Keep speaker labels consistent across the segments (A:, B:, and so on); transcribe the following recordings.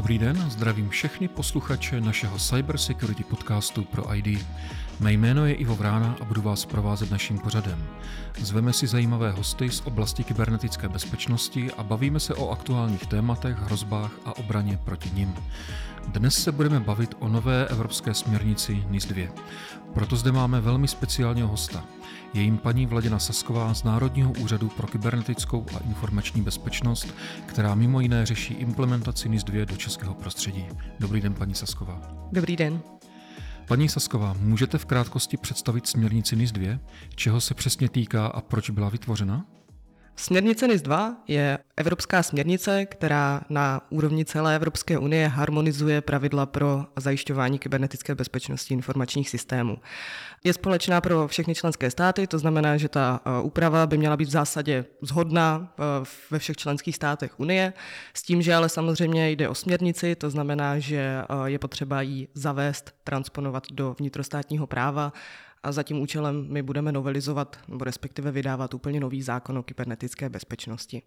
A: Dobrý den, zdravím všechny posluchače našeho Cyber Security podcastu pro ID. Mé jméno je Ivo Vrána a budu vás provázet naším pořadem. Zveme si zajímavé hosty z oblasti kybernetické bezpečnosti a bavíme se o aktuálních tématech, hrozbách a obraně proti nim. Dnes se budeme bavit o nové evropské směrnici NIS 2. Proto zde máme velmi speciálního hosta. Je jim paní Vladina Sasková z Národního úřadu pro kybernetickou a informační bezpečnost, která mimo jiné řeší implementaci NIS 2 do českého prostředí. Dobrý den, paní Sasková.
B: Dobrý den.
A: Paní Sasková, můžete v krátkosti představit směrnici NIS 2, čeho se přesně týká a proč byla vytvořena?
B: Směrnice NIS 2 je evropská směrnice, která na úrovni celé Evropské unie harmonizuje pravidla pro zajišťování kybernetické bezpečnosti informačních systémů. Je společná pro všechny členské státy, to znamená, že ta eh, úprava by měla být v zásadě zhodná eh, ve všech členských státech Unie, s tím, že ale samozřejmě jde o směrnici, to znamená, že eh, je potřeba ji zavést, transponovat do vnitrostátního práva a za tím účelem my budeme novelizovat nebo respektive vydávat úplně nový zákon o kybernetické bezpečnosti.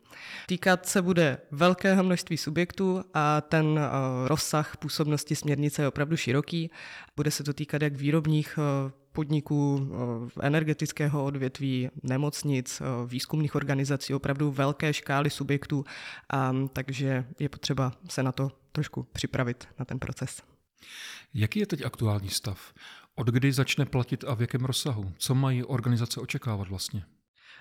B: Týkat se bude velkého množství subjektů a ten eh, rozsah působnosti směrnice je opravdu široký. Bude se to týkat jak výrobních eh, podniků, eh, energetického odvětví, nemocnic, výzkumných organizací, opravdu velké škály subjektů, a, takže je potřeba se na to trošku připravit, na ten proces.
A: Jaký je teď aktuální stav? Od kdy začne platit a v jakém rozsahu? Co mají organizace očekávat vlastně?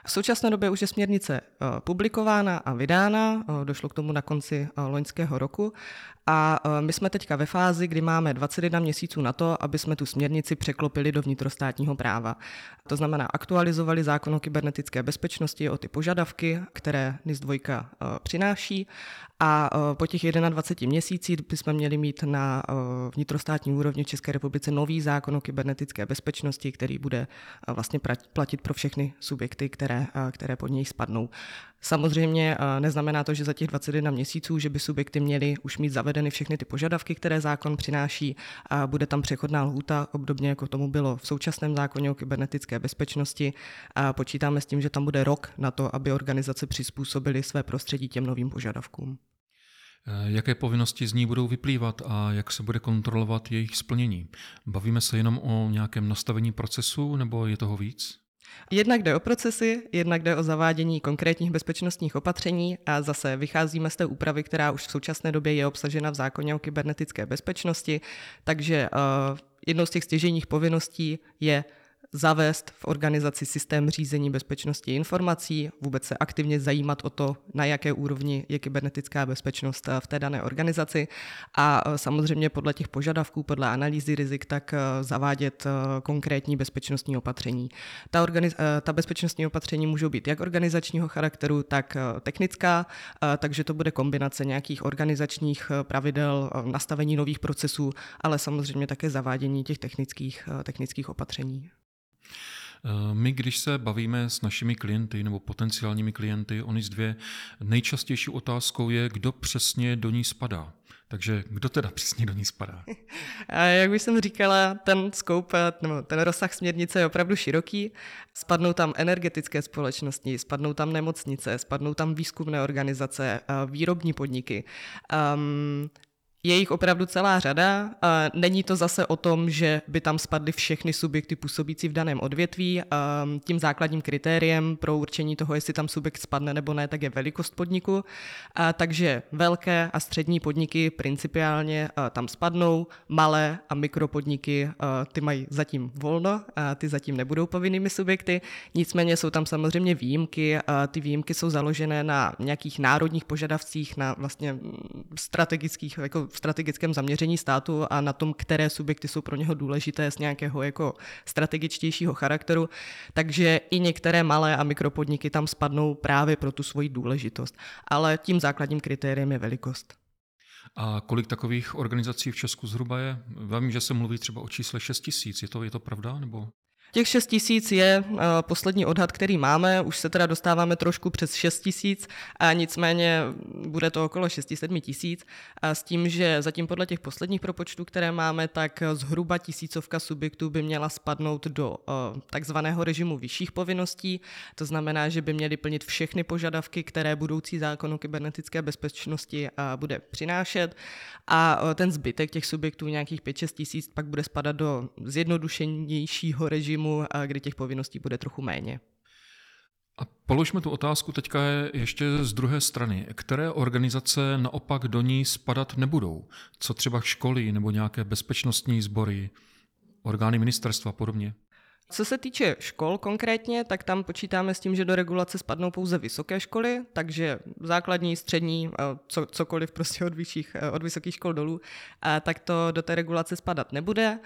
B: V současné době už je směrnice eh, publikována a vydána, eh, došlo k tomu na konci eh, loňského roku a my jsme teďka ve fázi, kdy máme 21 měsíců na to, aby jsme tu směrnici překlopili do vnitrostátního práva. To znamená, aktualizovali zákon o kybernetické bezpečnosti o ty požadavky, které NIS 2 přináší a po těch 21 měsících bychom měli mít na vnitrostátní úrovni v České republice nový zákon o kybernetické bezpečnosti, který bude vlastně platit pro všechny subjekty, které, které pod něj spadnou. Samozřejmě neznamená to, že za těch 21 měsíců, že by subjekty měly už mít zavedeny všechny ty požadavky, které zákon přináší a bude tam přechodná lhůta, obdobně jako tomu bylo v současném zákoně o kybernetické bezpečnosti. A počítáme s tím, že tam bude rok na to, aby organizace přizpůsobily své prostředí těm novým požadavkům.
A: Eh, jaké povinnosti z ní budou vyplývat a jak se bude kontrolovat jejich splnění? Bavíme se jenom o nějakém nastavení procesu nebo je toho víc?
B: Jednak jde o procesy, jednak jde o zavádění konkrétních bezpečnostních opatření a zase vycházíme z té úpravy, která už v současné době je obsažena v zákoně o kybernetické bezpečnosti, takže uh, jednou z těch stěžejních povinností je zavést v organizaci systém řízení bezpečnosti informací, vůbec se aktivně zajímat o to, na jaké úrovni je kybernetická bezpečnost v té dané organizaci a e, samozřejmě podle těch požadavků, podle analýzy rizik, tak e, zavádět konkrétní bezpečnostní opatření. Ta, organiz- ta bezpečnostní opatření můžou být jak organizačního charakteru, tak technická, takže to bude kombinace nějakých organizačních pravidel, nastavení nových procesů, ale samozřejmě také zavádění těch technických, technických opatření.
A: Eh, my, když se bavíme s našimi klienty nebo potenciálními klienty o NIS 2, nejčastější otázkou je, kdo přesně do ní spadá. Takže kdo teda přesně do ní spadá?
B: A jak už jsem říkala, ten scope, nebo ten rozsah směrnice je opravdu široký. Spadnou tam energetické společnosti, spadnou tam nemocnice, spadnou tam výzkumné organizace, výrobní podniky. Um, je jich opravdu celá řada. Není to zase o tom, že by tam spadly všechny subjekty působící v daném odvětví. Tím základním kritériem pro určení toho, jestli tam subjekt spadne nebo ne, tak je velikost podniku. Takže velké a střední podniky principiálně tam spadnou, malé a mikropodniky ty mají zatím volno, ty zatím nebudou povinnými subjekty. Nicméně jsou tam samozřejmě výjimky. Ty výjimky jsou založené na nějakých národních požadavcích, na vlastně strategických jako strategickém zaměření státu a na tom, které subjekty jsou pro něho důležité z nějakého jako strategičtějšího charakteru. Takže i některé malé a mikropodniky tam spadnou právě pro tu svoji důležitost. Ale tím základním kritériem je velikost.
A: A kolik takových organizací v Česku zhruba je? Vím, že se mluví třeba o čísle 6 tisíc. Je to, je to pravda? Nebo?
B: Těch 6 tisíc je uh, poslední odhad, který máme, už se teda dostáváme trošku přes 6 tisíc, a nicméně bude to okolo 6-7 tisíc, a s tím, že zatím podle těch posledních propočtů, které máme, tak zhruba tisícovka subjektů by měla spadnout do uh, takzvaného režimu vyšších povinností, to znamená, že by měly plnit všechny požadavky, které budoucí zákon o kybernetické bezpečnosti uh, bude přinášet. A ten zbytek těch subjektů, nějakých 5-6 tisíc, pak bude spadat do zjednodušenějšího režimu, kdy těch povinností bude trochu méně.
A: A položme tu otázku teďka ještě z druhé strany. Které organizace naopak do ní spadat nebudou? Co třeba školy nebo nějaké bezpečnostní sbory, orgány ministerstva a podobně?
B: Co se týče škol konkrétně, tak tam počítáme s tím, že do regulace spadnou pouze vysoké školy, takže základní, střední, eh, co, cokoliv prostě od, vyšších, eh, od vysokých škol dolů, tak to do té regulace spadat nebude.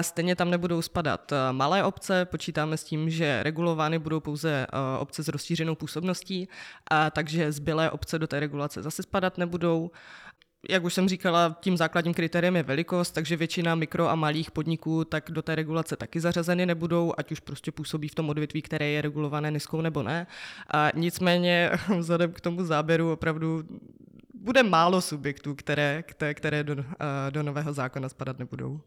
B: Stejně tam nebudou spadat eh, malé obce, počítáme s tím, že regulovány budou pouze obce s rozšířenou působností, takže zbylé obce do té regulace zase spadat nebudou jak už jsem říkala, tím základním kritériem je velikost, takže většina mikro a malých podniků tak do té regulace taky zařazeny nebudou, ať už prostě působí v tom odvětví, které je regulované niskou nebo ne. A nicméně vzhledem k tomu záběru opravdu bude málo subjektů, které, které, do, do nového zákona spadat nebudou.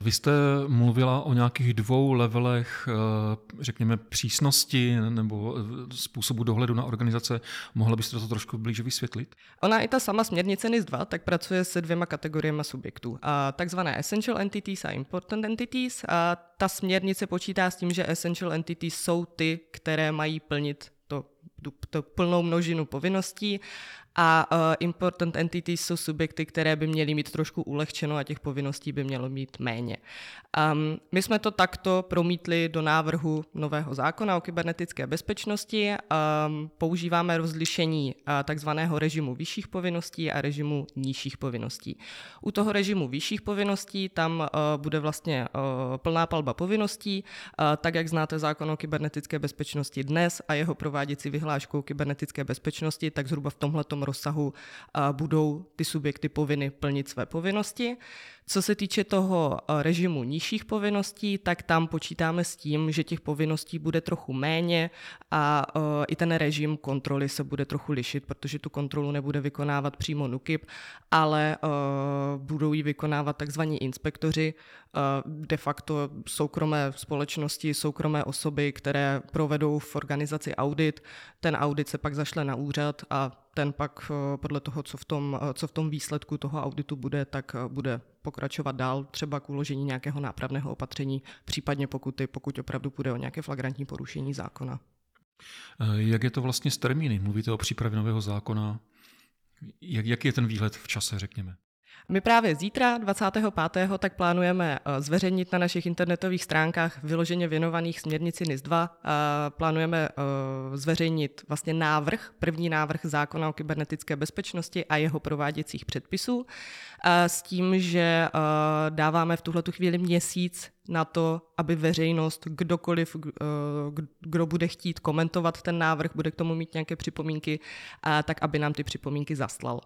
A: Vy jste mluvila o nějakých dvou levelech, eh, řekněme, přísnosti nebo eh, způsobu dohledu na organizace. Mohla byste to trošku blíže vysvětlit?
B: Ona i ta sama směrnice NIS 2 tak pracuje se dvěma kategoriemi subjektů. A takzvané essential entities a important entities. A ta směrnice počítá s tím, že essential entities jsou ty, které mají plnit to, tu plnou množinu povinností a uh, important entities jsou subjekty, které by měly mít trošku ulehčeno a těch povinností by mělo mít méně. Um, my jsme to takto promítli do návrhu nového zákona o kybernetické bezpečnosti. Um, používáme rozlišení uh, takzvaného režimu vyšších povinností a režimu nižších povinností. U toho režimu vyšších povinností tam uh, bude vlastně uh, plná palba povinností, uh, tak jak znáte zákon o kybernetické bezpečnosti dnes a jeho prováděcí vyhláškou kybernetické bezpečnosti, tak zhruba v tomhle rozsahu budou ty subjekty povinny plnit své povinnosti. Co se týče toho režimu nižších povinností, tak tam počítáme s tím, že těch povinností bude trochu méně a i ten režim kontroly se bude trochu lišit, protože tu kontrolu nebude vykonávat přímo NUKIP, ale budou ji vykonávat takzvaní inspektoři, de facto soukromé společnosti, soukromé osoby, které provedou v organizaci audit. Ten audit se pak zašle na úřad a ten pak podle toho, co v tom, co v tom výsledku toho auditu bude, tak bude pokračovat dál třeba k uložení nějakého nápravného opatření, případně pokuty, pokud opravdu půjde o nějaké flagrantní porušení zákona.
A: Eh, jak je to vlastně s termíny? Mluvíte o přípravě nového zákona. Jak, jaký je ten výhled v čase, řekněme?
B: My právě zítra, 25. tak plánujeme eh, zveřejnit na našich internetových stránkách vyloženě věnovaných směrnici NIS 2. Plánujeme eh, zveřejnit vlastně návrh, první návrh zákona o kybernetické bezpečnosti a jeho prováděcích předpisů s tím, že dáváme v tuhle chvíli měsíc na to, aby veřejnost, kdokoliv, kdo bude chtít komentovat ten návrh, bude k tomu mít nějaké připomínky, tak aby nám ty připomínky zaslal.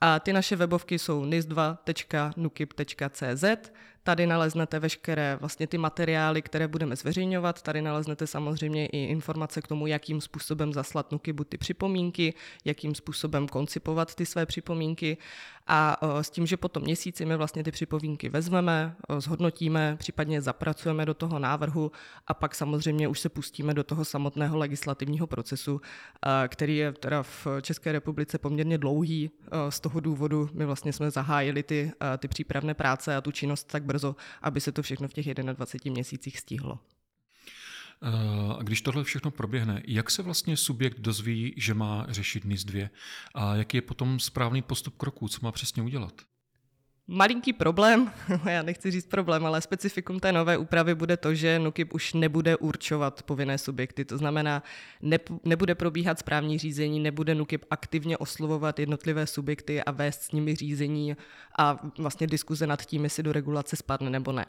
B: A ty naše webovky jsou nis2.nukip.cz, Tady naleznete veškeré vlastně ty materiály, které budeme zveřejňovat. Tady naleznete samozřejmě i informace k tomu, jakým způsobem zaslat Nukibu ty připomínky, jakým způsobem koncipovat ty své připomínky. A e, s tím, že po tom měsíci my vlastně ty připomínky vezmeme, e, zhodnotíme, případně zapracujeme do toho návrhu a pak samozřejmě už se pustíme do toho samotného legislativního procesu, e, který je teda v České republice poměrně dlouhý. Z toho důvodu my vlastně jsme zahájili ty, ty přípravné práce a tu činnost tak brzo brzo, aby se to všechno v těch 21 měsících stihlo.
A: Eh, a když tohle všechno proběhne, jak se vlastně subjekt dozví, že má řešit NIS 2 a jaký je potom správný postup kroků, co má přesně udělat?
B: Malinký problém, já nechci říct problém, ale specifikum té nové úpravy bude to, že NUKIP už nebude určovat povinné subjekty. To znamená, ne, nebude probíhat správní řízení, nebude NUKIP aktivně oslovovat jednotlivé subjekty a vést s nimi řízení a vlastně diskuze nad tím, jestli do regulace spadne nebo ne.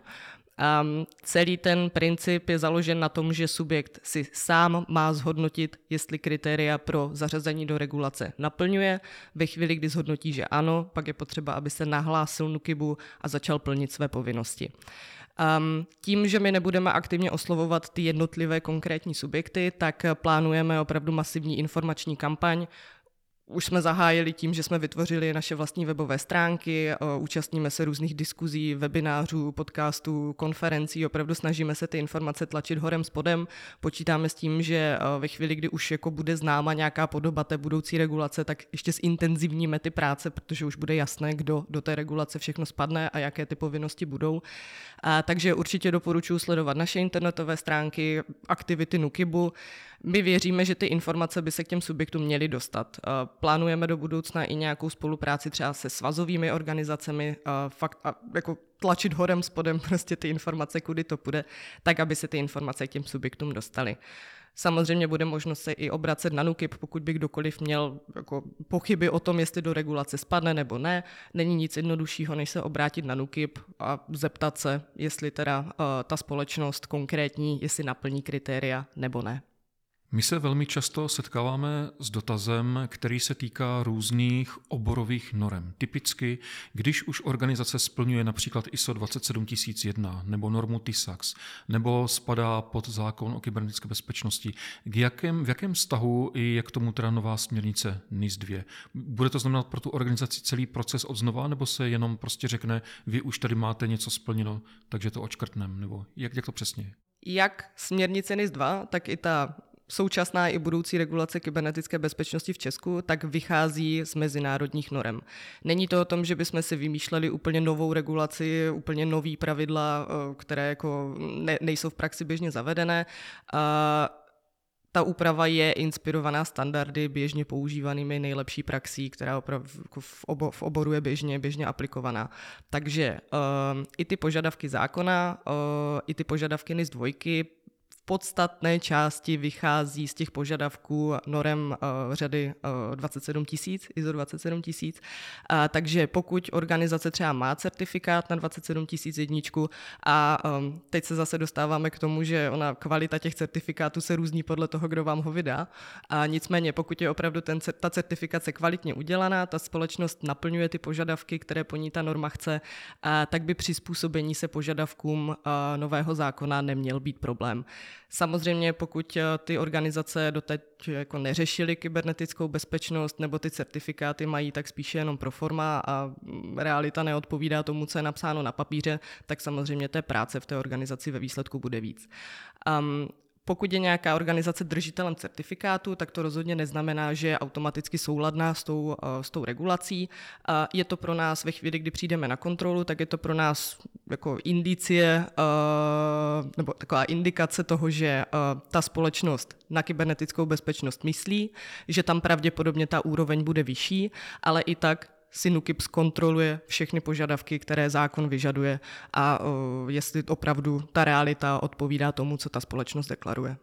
B: Um, celý ten princip je založen na tom, že subjekt si sám má zhodnotit, jestli kritéria pro zařazení do regulace naplňuje. Ve chvíli, kdy zhodnotí, že ano, pak je potřeba, aby se nahlásil NUKIBu a začal plnit své povinnosti. Um, tím, že my nebudeme aktivně oslovovat ty jednotlivé konkrétní subjekty, tak plánujeme opravdu masivní informační kampaň, už jsme zahájili tím, že jsme vytvořili naše vlastní webové stránky, účastníme se různých diskuzí, webinářů, podcastů, konferencí, opravdu snažíme se ty informace tlačit horem spodem. Počítáme s tím, že ve chvíli, kdy už jako bude známa nějaká podoba té budoucí regulace, tak ještě zintenzivníme ty práce, protože už bude jasné, kdo do té regulace všechno spadne a jaké ty povinnosti budou. A, takže určitě doporučuji sledovat naše internetové stránky, aktivity Nukibu. My věříme, že ty informace by se k těm subjektům měly dostat. Plánujeme do budoucna i nějakou spolupráci třeba se svazovými organizacemi, fakt a jako tlačit horem spodem prostě ty informace, kudy to půjde, tak aby se ty informace k těm subjektům dostaly. Samozřejmě bude možnost se i obracet na NUKIP, pokud by kdokoliv měl jako pochyby o tom, jestli do regulace spadne nebo ne. Není nic jednoduššího, než se obrátit na NUKIP a zeptat se, jestli teda uh, ta společnost konkrétní, jestli naplní kritéria nebo ne.
A: My se velmi často setkáváme s dotazem, který se týká různých oborových norem. Typicky, když už organizace splňuje například ISO 27001 nebo normu TISAX, nebo spadá pod zákon o kybernetické bezpečnosti, k jakém, v jakém vztahu je k tomu teda nová směrnice NIS 2? Bude to znamenat pro tu organizaci celý proces od znova, nebo se jenom prostě řekne, vy už tady máte něco splněno, takže to očkrtnem, nebo jak, jak to přesně je?
B: Jak směrnice NIS 2, tak i ta současná i budoucí regulace kybernetické bezpečnosti v Česku, tak vychází z mezinárodních norem. Není to o tom, že bychom si vymýšleli úplně novou regulaci, úplně nový pravidla, eh, které jako ne, nejsou v praxi běžně zavedené. A ta úprava je inspirovaná standardy běžně používanými nejlepší praxí, která opravdu jako v, obo, v oboru je běžně, běžně aplikovaná. Takže uh, i ty požadavky zákona, uh, i ty požadavky NIS 2 podstatné části vychází z těch požadavků norem uh, řady uh, 27 tisíc, ISO 27 tisíc. Uh, takže pokud organizace třeba má certifikát na 27 tisíc jedničku a um, teď se zase dostáváme k tomu, že ona kvalita těch certifikátů se různí podle toho, kdo vám ho vydá. A nicméně, pokud je opravdu ten, ta certifikace kvalitně udělaná, ta společnost naplňuje ty požadavky, které po ní ta norma chce, uh, tak by přizpůsobení se požadavkům uh, nového zákona neměl být problém. Samozřejmě, pokud eh, ty organizace doteď jako neřešily kybernetickou bezpečnost nebo ty certifikáty mají tak spíše jenom pro forma a mm, realita neodpovídá tomu, co je napsáno na papíře, tak samozřejmě té práce v té organizaci ve výsledku bude víc. Um, pokud je nějaká organizace držitelem certifikátu, tak to rozhodně neznamená, že je automaticky souladná s tou, eh, s tou regulací. Je to pro nás ve chvíli, kdy přijdeme na kontrolu, tak je to pro nás jako indicie eh, nebo taková indikace toho, že eh, ta společnost na kybernetickou bezpečnost myslí, že tam pravděpodobně ta úroveň bude vyšší, ale i tak si NUKIP zkontroluje všechny požadavky, které zákon vyžaduje a jestli opravdu ta realita odpovídá tomu, co ta společnost deklaruje.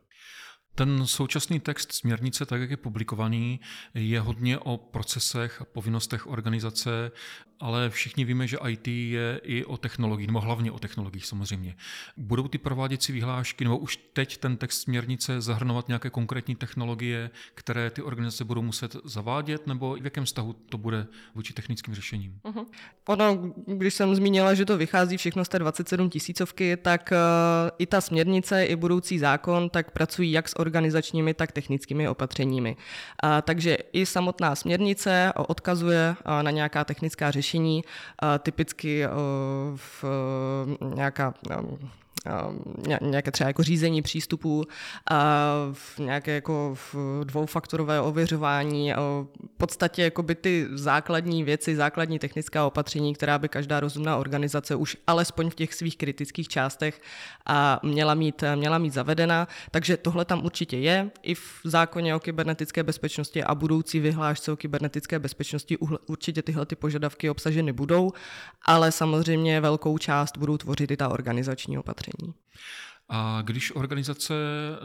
A: Ten současný text směrnice, tak jak je publikovaný, je hodně o procesech a povinnostech organizace ale všichni víme, že IT je i o technologii, nebo hlavně o technologiích samozřejmě. Budou ty prováděcí vyhlášky, nebo už teď ten text směrnice zahrnovat nějaké konkrétní technologie, které ty organizace budou muset zavádět, nebo v jakém vztahu to bude vůči technickým řešením?
B: Uh-huh. Ono, když jsem zmínila, že to vychází všechno z té 27 tisícovky, tak uh, i ta směrnice, i budoucí zákon, tak pracují jak s organizačními, tak technickými opatřeními. Uh, takže i samotná směrnice odkazuje uh, na nějaká technická řešení, řešení, typicky eh, v eh, nějaká nějaké třeba jako řízení přístupů, nějaké jako dvoufaktorové ověřování, v podstatě jako by ty základní věci, základní technická opatření, která by každá rozumná organizace už alespoň v těch svých kritických částech měla mít, měla mít zavedena. Takže tohle tam určitě je. I v zákoně o kybernetické bezpečnosti a budoucí vyhlášce o kybernetické bezpečnosti určitě tyhle ty požadavky obsaženy budou, ale samozřejmě velkou část budou tvořit i ta organizační opatření
A: A když organizace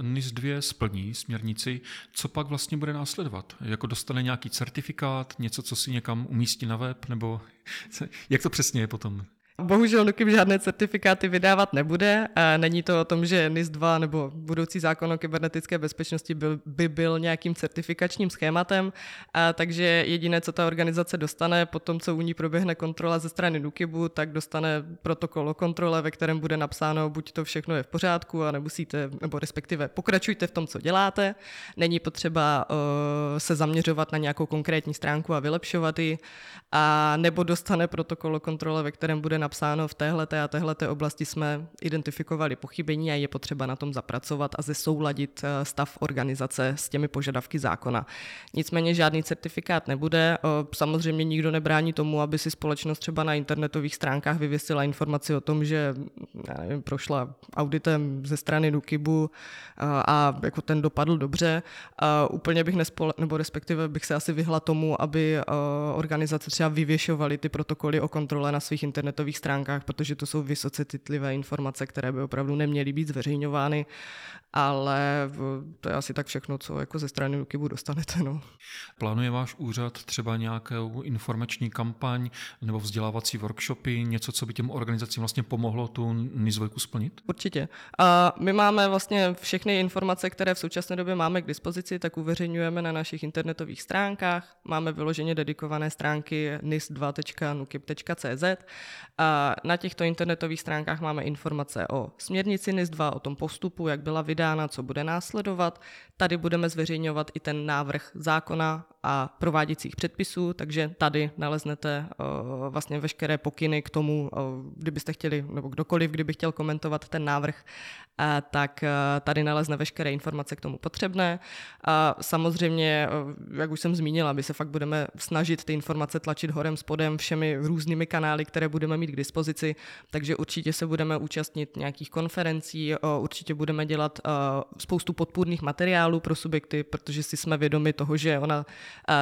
A: NIS 2 splní směrnici, co pak vlastně bude následovat? Jako dostane nějaký certifikát, něco, co si někam umístí na web, nebo jak to přesně je potom?
B: Bohužel NUKIP žádné certifikáty vydávat nebude. Není to o tom, že NIS 2 nebo budoucí zákon o kybernetické bezpečnosti by, by byl nějakým certifikačním schématem, takže jediné, co ta organizace dostane po tom, co u ní proběhne kontrola ze strany NUKIBu, tak dostane protokol o kontrole, ve kterém bude napsáno, buď to všechno je v pořádku a nemusíte, nebo respektive pokračujte v tom, co děláte. Není potřeba uh, se zaměřovat na nějakou konkrétní stránku a vylepšovat ji, a nebo dostane protokol o kontrole, ve kterém bude napsáno v téhleté a téhleté oblasti jsme identifikovali pochybení a je potřeba na tom zapracovat a zesouladit uh, stav organizace s těmi požadavky zákona. Nicméně žádný certifikát nebude. Uh, samozřejmě nikdo nebrání tomu, aby si společnost třeba na internetových stránkách vyvěsila informaci o tom, že já nevím, prošla auditem ze strany Nukibu a jako ten dopadl dobře. Úplně bych nespole, nebo respektive bych se asi vyhla tomu, aby organizace třeba vyvěšovaly ty protokoly o kontrole na svých internetových stránkách, protože to jsou vysoce citlivé informace, které by opravdu neměly být zveřejňovány ale to je asi tak všechno, co jako ze strany Nukibu dostanete. No.
A: Plánuje váš úřad třeba nějakou informační kampaň nebo vzdělávací workshopy, něco, co by těm organizacím vlastně pomohlo tu nizvojku splnit?
B: Určitě. A my máme vlastně všechny informace, které v současné době máme k dispozici, tak uveřejňujeme na našich internetových stránkách. Máme vyloženě dedikované stránky nis2.nukib.cz. A na těchto internetových stránkách máme informace o směrnici NIS2, o tom postupu, jak byla vydána, co bude následovat. Tady budeme zveřejňovat i ten návrh zákona a prováděcích předpisů, takže tady naleznete uh, vlastně veškeré pokyny k tomu, uh, kdybyste chtěli, nebo kdokoliv, kdyby chtěl komentovat ten návrh, uh, tak tady nalezne veškeré informace k tomu potřebné. A samozřejmě, jak už jsem zmínila, aby se fakt budeme snažit ty informace tlačit horem spodem všemi různými kanály, které budeme mít k dispozici, takže určitě se budeme účastnit nějakých konferencí, určitě budeme dělat spoustu podpůrných materiálů pro subjekty, protože si jsme vědomi toho, že ona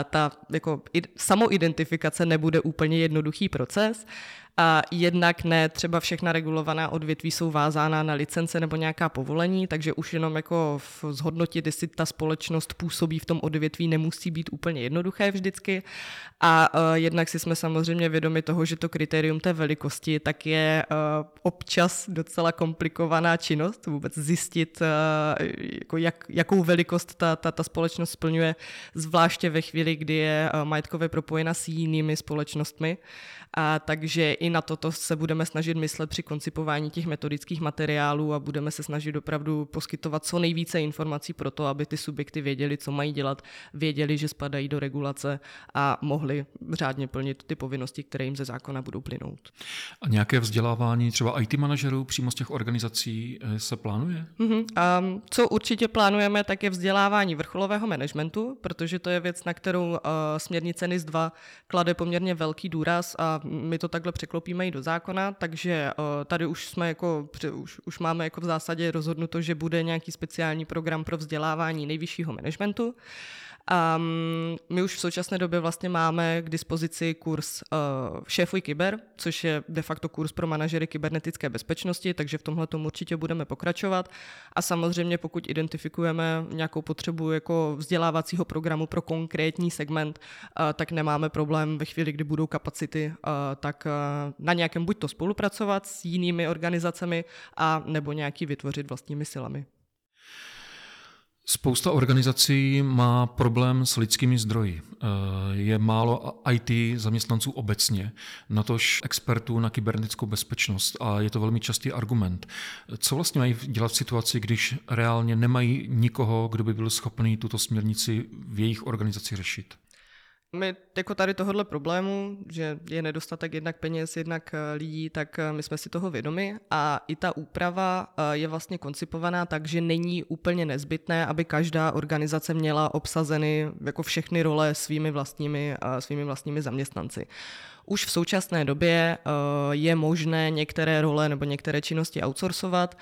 B: ta jako samoidentifikace nebude úplně jednoduchý proces a jednak ne, třeba všechna regulovaná odvětví jsou vázána na licence nebo nějaká povolení, takže už jenom jako zhodnotit, jestli ta společnost působí v tom odvětví, nemusí být úplně jednoduché vždycky. A uh, jednak si jsme samozřejmě vědomi toho, že to kritérium té velikosti tak je uh, občas docela komplikovaná činnost, vůbec zjistit, uh, jako jak, jakou velikost ta, ta, ta společnost splňuje, zvláště ve chvíli, kdy je uh, majetkově propojena s jinými společnostmi. A takže i na toto se budeme snažit myslet při koncipování těch metodických materiálů a budeme se snažit opravdu poskytovat co nejvíce informací pro to, aby ty subjekty věděli, co mají dělat, věděli, že spadají do regulace a mohli řádně plnit ty povinnosti, které jim ze zákona budou plynout.
A: A nějaké vzdělávání třeba IT manažerů přímo z těch organizací eh, se plánuje?
B: Mm-hmm. A co určitě plánujeme, tak je vzdělávání vrcholového managementu, protože to je věc, na kterou uh, směrnice NIS 2 klade poměrně velký důraz a my to takhle překlopíme i do zákona, takže eh, tady už jsme jako, už, už máme jako v zásadě rozhodnuto, že bude nějaký speciální program pro vzdělávání nejvyššího managementu. Um, my už v současné době vlastně máme k dispozici kurz uh, Šéfuj kyber, což je de facto kurz pro manažery kybernetické bezpečnosti, takže v tomhle tomu určitě budeme pokračovat. A samozřejmě pokud identifikujeme nějakou potřebu jako vzdělávacího programu pro konkrétní segment, uh, tak nemáme problém ve chvíli, kdy budou kapacity, uh, tak uh, na nějakém buď to spolupracovat s jinými organizacemi a nebo nějaký vytvořit vlastními silami.
A: Spousta organizací má problém s lidskými zdroji. Eh, je málo IT zaměstnanců obecně, natož expertů na kybernetickou bezpečnost a je to velmi častý argument. Co vlastně mají dělat v situaci, když reálně nemají nikoho, kdo by byl schopný tuto směrnici v jejich organizaci řešit?
B: My jako tady tohohle problému, že je nedostatek jednak peněz, jednak eh, lidí, tak eh, my jsme si toho vědomi a i ta úprava eh, je vlastně koncipovaná tak, že není úplně nezbytné, aby každá organizace měla obsazeny jako všechny role svými vlastními, svými vlastními zaměstnanci. Už v současné době uh, je možné některé role nebo některé činnosti outsourcovat.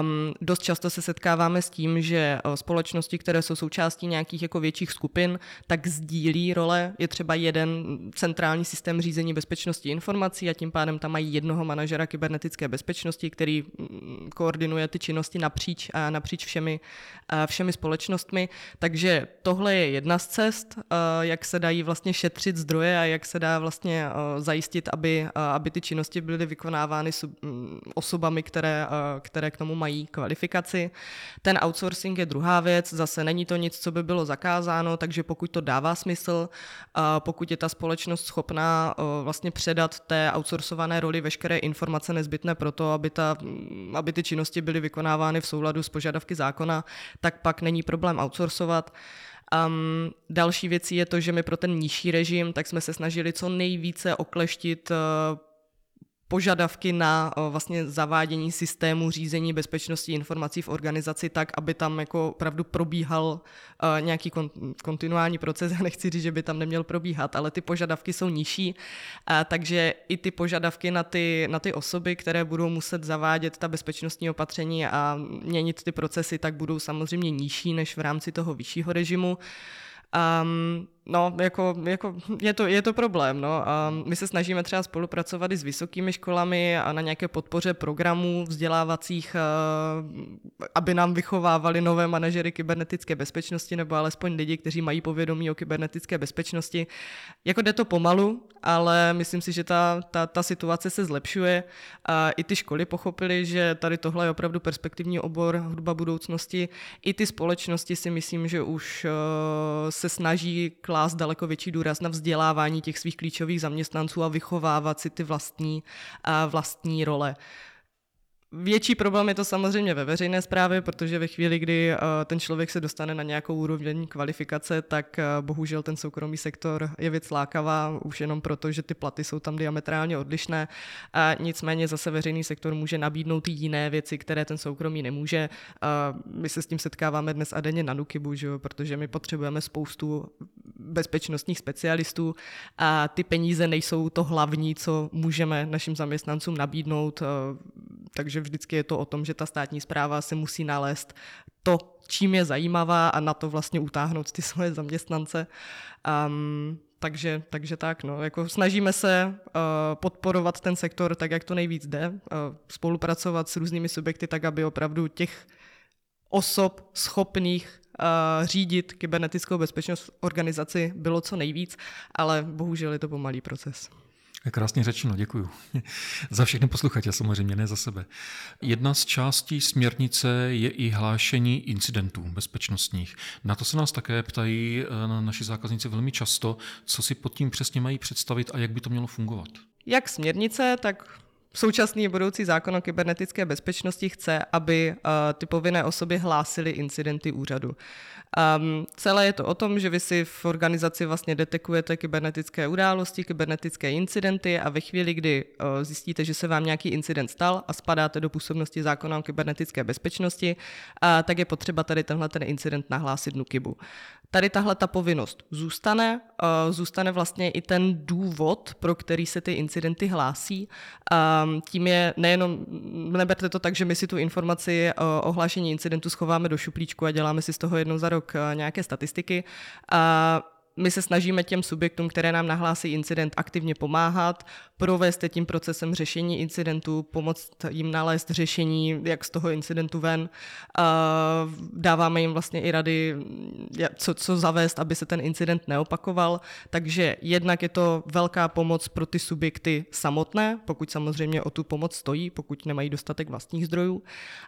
B: Um, dost často se setkáváme s tím, že uh, společnosti, které jsou součástí nějakých jako větších skupin, tak sdílí role je třeba jeden centrální systém řízení bezpečnosti informací a tím pádem tam mají jednoho manažera kybernetické bezpečnosti, který mm, koordinuje ty činnosti napříč a napříč všemi, všemi společnostmi. Takže tohle je jedna z cest, jak se dají vlastně šetřit zdroje a jak se dá vlastně zajistit, aby, aby ty činnosti byly vykonávány osobami, které, které k tomu mají kvalifikaci. Ten outsourcing je druhá věc, zase není to nic, co by bylo zakázáno, takže pokud to dává smysl, pokud je ta společnost schopná vlastně předat té outsourcované roli veškeré informace nezbytné pro to, aby, ta, aby ty činnosti byly vykonávány v souladu s požadavky zákona, tak pak není problém outsourcovat. Um, další věcí je to, že my pro ten nižší režim, tak jsme se snažili co nejvíce okleštit uh, požadavky na vlastně zavádění systému řízení bezpečnosti informací v organizaci tak, aby tam jako opravdu probíhal nějaký kontinuální proces. Já nechci říct, že by tam neměl probíhat, ale ty požadavky jsou nižší, takže i ty požadavky na ty, na ty osoby, které budou muset zavádět ta bezpečnostní opatření a měnit ty procesy, tak budou samozřejmě nižší než v rámci toho vyššího režimu. Um, No, jako, jako je, to, je to problém. No. A my se snažíme třeba spolupracovat i s vysokými školami a na nějaké podpoře programů vzdělávacích, eh, aby nám vychovávali nové manažery kybernetické bezpečnosti nebo alespoň lidi, kteří mají povědomí o kybernetické bezpečnosti. Jako jde to pomalu, ale myslím si, že ta, ta, ta situace se zlepšuje. A I ty školy pochopily, že tady tohle je opravdu perspektivní obor hudba budoucnosti. I ty společnosti si myslím, že už eh, se snaží klást klást daleko větší důraz na vzdělávání těch svých klíčových zaměstnanců a vychovávat si ty vlastní, vlastní role. Větší problém je to samozřejmě ve veřejné správě, protože ve chvíli, kdy eh, ten člověk se dostane na nějakou úroveň kvalifikace, tak eh, bohužel ten soukromý sektor je věc lákavá, už jenom proto, že ty platy jsou tam diametrálně odlišné. A nicméně zase veřejný sektor může nabídnout i jiné věci, které ten soukromý nemůže. A my se s tím setkáváme dnes a denně na Nukibu, protože my potřebujeme spoustu bezpečnostních specialistů a ty peníze nejsou to hlavní, co můžeme našim zaměstnancům nabídnout. Eh, takže vždycky je to o tom, že ta státní zpráva se musí nalézt to, čím je zajímavá a na to vlastně utáhnout ty svoje zaměstnance. Um, takže, takže tak, no, jako snažíme se uh, podporovat ten sektor tak, jak to nejvíc jde, uh, spolupracovat s různými subjekty tak, aby opravdu těch osob schopných řídit kybernetickou bezpečnost organizaci bylo co nejvíc, ale bohužel je to pomalý proces.
A: Krásně řečeno, děkuji. za všechny posluchače samozřejmě, ne za sebe. Jedna z částí směrnice je i hlášení incidentů bezpečnostních. Na to se nás také ptají eh, naši zákazníci velmi často, co si pod tím přesně mají představit a jak by to mělo fungovat.
B: Jak směrnice, tak Současný budoucí zákon o kybernetické bezpečnosti chce, aby uh, ty povinné osoby hlásily incidenty úřadu. Um, celé je to o tom, že vy si v organizaci vlastně detekujete kybernetické události, kybernetické incidenty a ve chvíli, kdy uh, zjistíte, že se vám nějaký incident stal a spadáte do působnosti zákona o kybernetické bezpečnosti, uh, tak je potřeba tady tenhle ten incident nahlásit NUKIBu. Tady tahle ta povinnost zůstane, uh, zůstane vlastně i ten důvod, pro který se ty incidenty hlásí. Um, tím je nejenom, neberte to tak, že my si tu informaci uh, o hlášení incidentu schováme do šuplíčku a děláme si z toho jednou za rok uh, nějaké statistiky. My se snažíme těm subjektům, které nám nahlásí incident, aktivně pomáhat, provést tím procesem řešení incidentu, pomoct jim nalézt řešení, jak z toho incidentu ven. Dáváme jim vlastně i rady, co, co zavést, aby se ten incident neopakoval. Takže jednak je to velká pomoc pro ty subjekty samotné, pokud samozřejmě o tu pomoc stojí, pokud nemají dostatek vlastních zdrojů.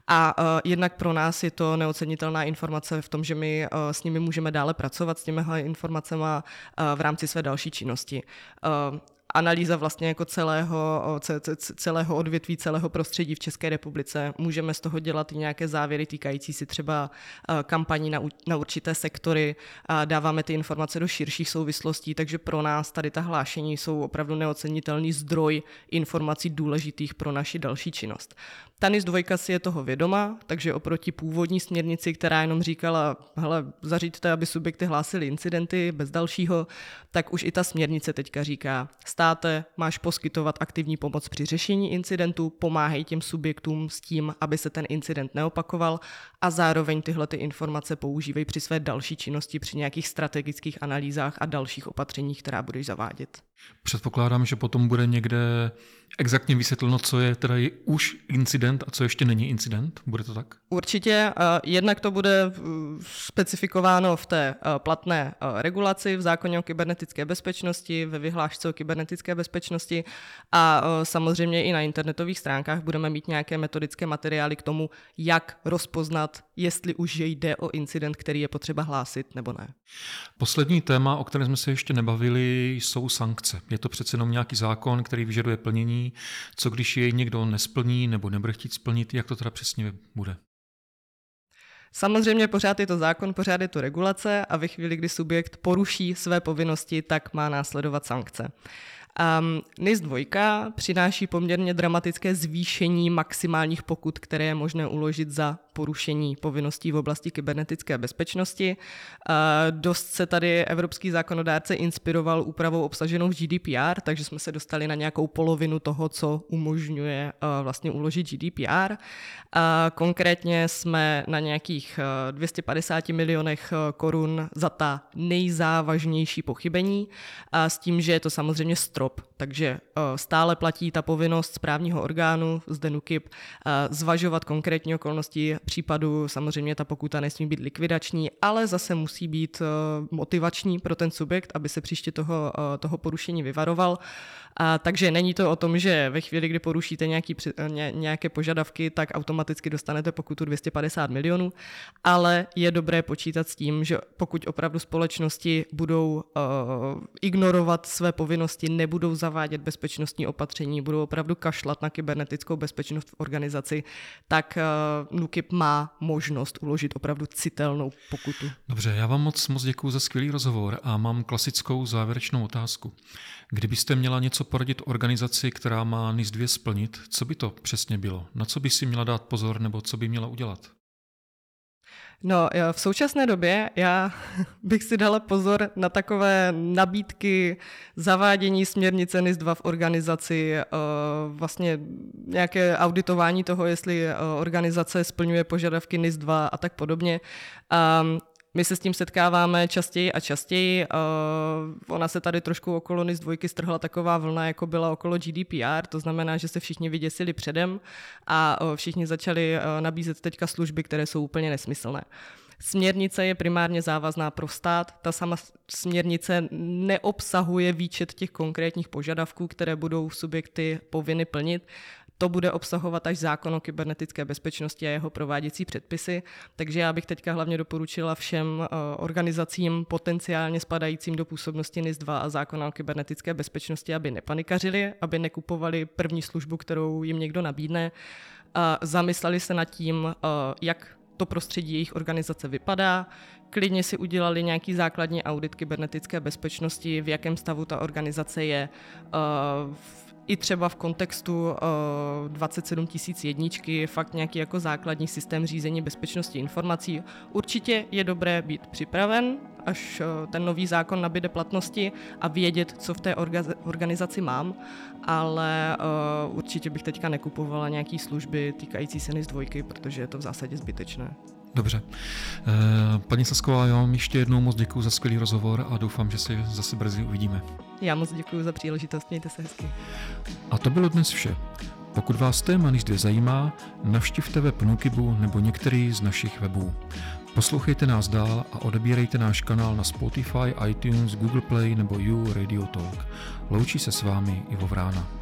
B: A jednak pro nás je to neocenitelná informace v tom, že my s nimi můžeme dále pracovat s těmihle informacemi a v rámci své další činnosti analýza vlastně jako celého, celého odvětví, celého prostředí v České republice. Můžeme z toho dělat i nějaké závěry týkající si třeba kampaní na, na určité sektory, a dáváme ty informace do širších souvislostí, takže pro nás tady ta hlášení jsou opravdu neocenitelný zdroj informací důležitých pro naši další činnost. TANIS 2 si je toho vědoma, takže oproti původní směrnici, která jenom říkala, hele, zaříďte, aby subjekty hlásily incidenty bez dalšího, tak už i ta směrnice teďka říká, státe, máš poskytovat aktivní pomoc při řešení incidentu, pomáhej těm subjektům s tím, aby se ten incident neopakoval a zároveň tyhle ty informace používej při své další činnosti, při nějakých strategických analýzách a dalších opatřeních, která budeš zavádět.
A: Předpokládám, že potom bude někde exaktně vysvětleno, co je teda už incident a co ještě není incident. Bude to tak?
B: Určitě. Jednak to bude specifikováno v té platné regulaci v zákoně o kybernetické bezpečnosti, ve vyhlášce o kybernetické bezpečnosti a samozřejmě i na internetových stránkách budeme mít nějaké metodické materiály k tomu, jak rozpoznat, jestli už jde o incident, který je potřeba hlásit nebo ne.
A: Poslední téma, o kterém jsme se ještě nebavili, jsou sankce. Je to přece jenom nějaký zákon, který vyžaduje plnění. Co když jej někdo nesplní nebo nebude chtít splnit, jak to teda přesně bude?
B: Samozřejmě pořád je to zákon, pořád je to regulace a ve chvíli, kdy subjekt poruší své povinnosti, tak má následovat sankce. Um, NIS 2 přináší poměrně dramatické zvýšení maximálních pokut, které je možné uložit za porušení povinností v oblasti kybernetické bezpečnosti. Dost se tady evropský zákonodárce inspiroval úpravou obsaženou v GDPR, takže jsme se dostali na nějakou polovinu toho, co umožňuje vlastně uložit GDPR. Konkrétně jsme na nějakých 250 milionech korun za ta nejzávažnější pochybení, s tím, že je to samozřejmě strop, takže stále platí ta povinnost správního orgánu, zde NUKIP, zvažovat konkrétní okolnosti případu samozřejmě ta pokuta nesmí být likvidační, ale zase musí být eh, motivační pro ten subjekt, aby se příště toho, eh, toho porušení vyvaroval. A takže není to o tom, že ve chvíli, kdy porušíte nějaký, ně, nějaké požadavky, tak automaticky dostanete pokutu 250 milionů, ale je dobré počítat s tím, že pokud opravdu společnosti budou uh, ignorovat své povinnosti, nebudou zavádět bezpečnostní opatření, budou opravdu kašlat na kybernetickou bezpečnost v organizaci, tak uh, NUKIP má možnost uložit opravdu citelnou pokutu.
A: Dobře, já vám moc, moc děkuji za skvělý rozhovor a mám klasickou závěrečnou otázku. Kdybyste měla něco poradit organizaci, která má NIS 2 splnit, co by to přesně bylo? Na co by si měla dát pozor nebo co by měla udělat?
B: No, v současné době já bych si dala pozor na takové nabídky zavádění směrnice NIS 2 v organizaci, eh, vlastně nějaké auditování toho, jestli eh, organizace splňuje požadavky NIS 2 a tak podobně. My se s tím setkáváme častěji a častěji. Uh, ona se tady trošku okolo NIS dvojky strhla taková vlna, jako byla okolo GDPR, to znamená, že se všichni vyděsili předem a uh, všichni začali uh, nabízet teďka služby, které jsou úplně nesmyslné. Směrnice je primárně závazná pro stát. Ta sama směrnice neobsahuje výčet těch konkrétních požadavků, které budou subjekty povinny plnit to bude obsahovat až zákon o kybernetické bezpečnosti a jeho prováděcí předpisy. Takže já bych teďka hlavně doporučila všem eh, organizacím potenciálně spadajícím do působnosti NIS 2 a zákona o kybernetické bezpečnosti, aby nepanikařili, aby nekupovali první službu, kterou jim někdo nabídne, a zamysleli se nad tím, eh, jak to prostředí jejich organizace vypadá, klidně si udělali nějaký základní audit kybernetické bezpečnosti, v jakém stavu ta organizace je, uh, i třeba v kontextu uh, eh, 27 tisíc jedničky, fakt nějaký jako základní systém řízení bezpečnosti informací. Určitě je dobré být připraven, až uh, ten nový zákon nabide platnosti a vědět, co v té orga- organizaci mám, ale uh, určitě bych teďka nekupovala nějaký služby týkající se NIS dvojky, protože je to v zásadě zbytečné.
A: Dobře. Eh, paní Sasková, já vám ještě jednou moc děkuji za skvělý rozhovor a doufám, že se zase brzy uvidíme.
B: Já moc děkuji za příležitost, mějte se hezky.
A: A to bylo dnes vše. Pokud vás téma NIS 2 zajímá, navštivte web Nukibu nebo některý z našich webů. Poslouchejte nás dál a odebírejte náš kanál na Spotify, iTunes, Google Play nebo You Radio Talk. Loučí se s vámi Ivo Vrána.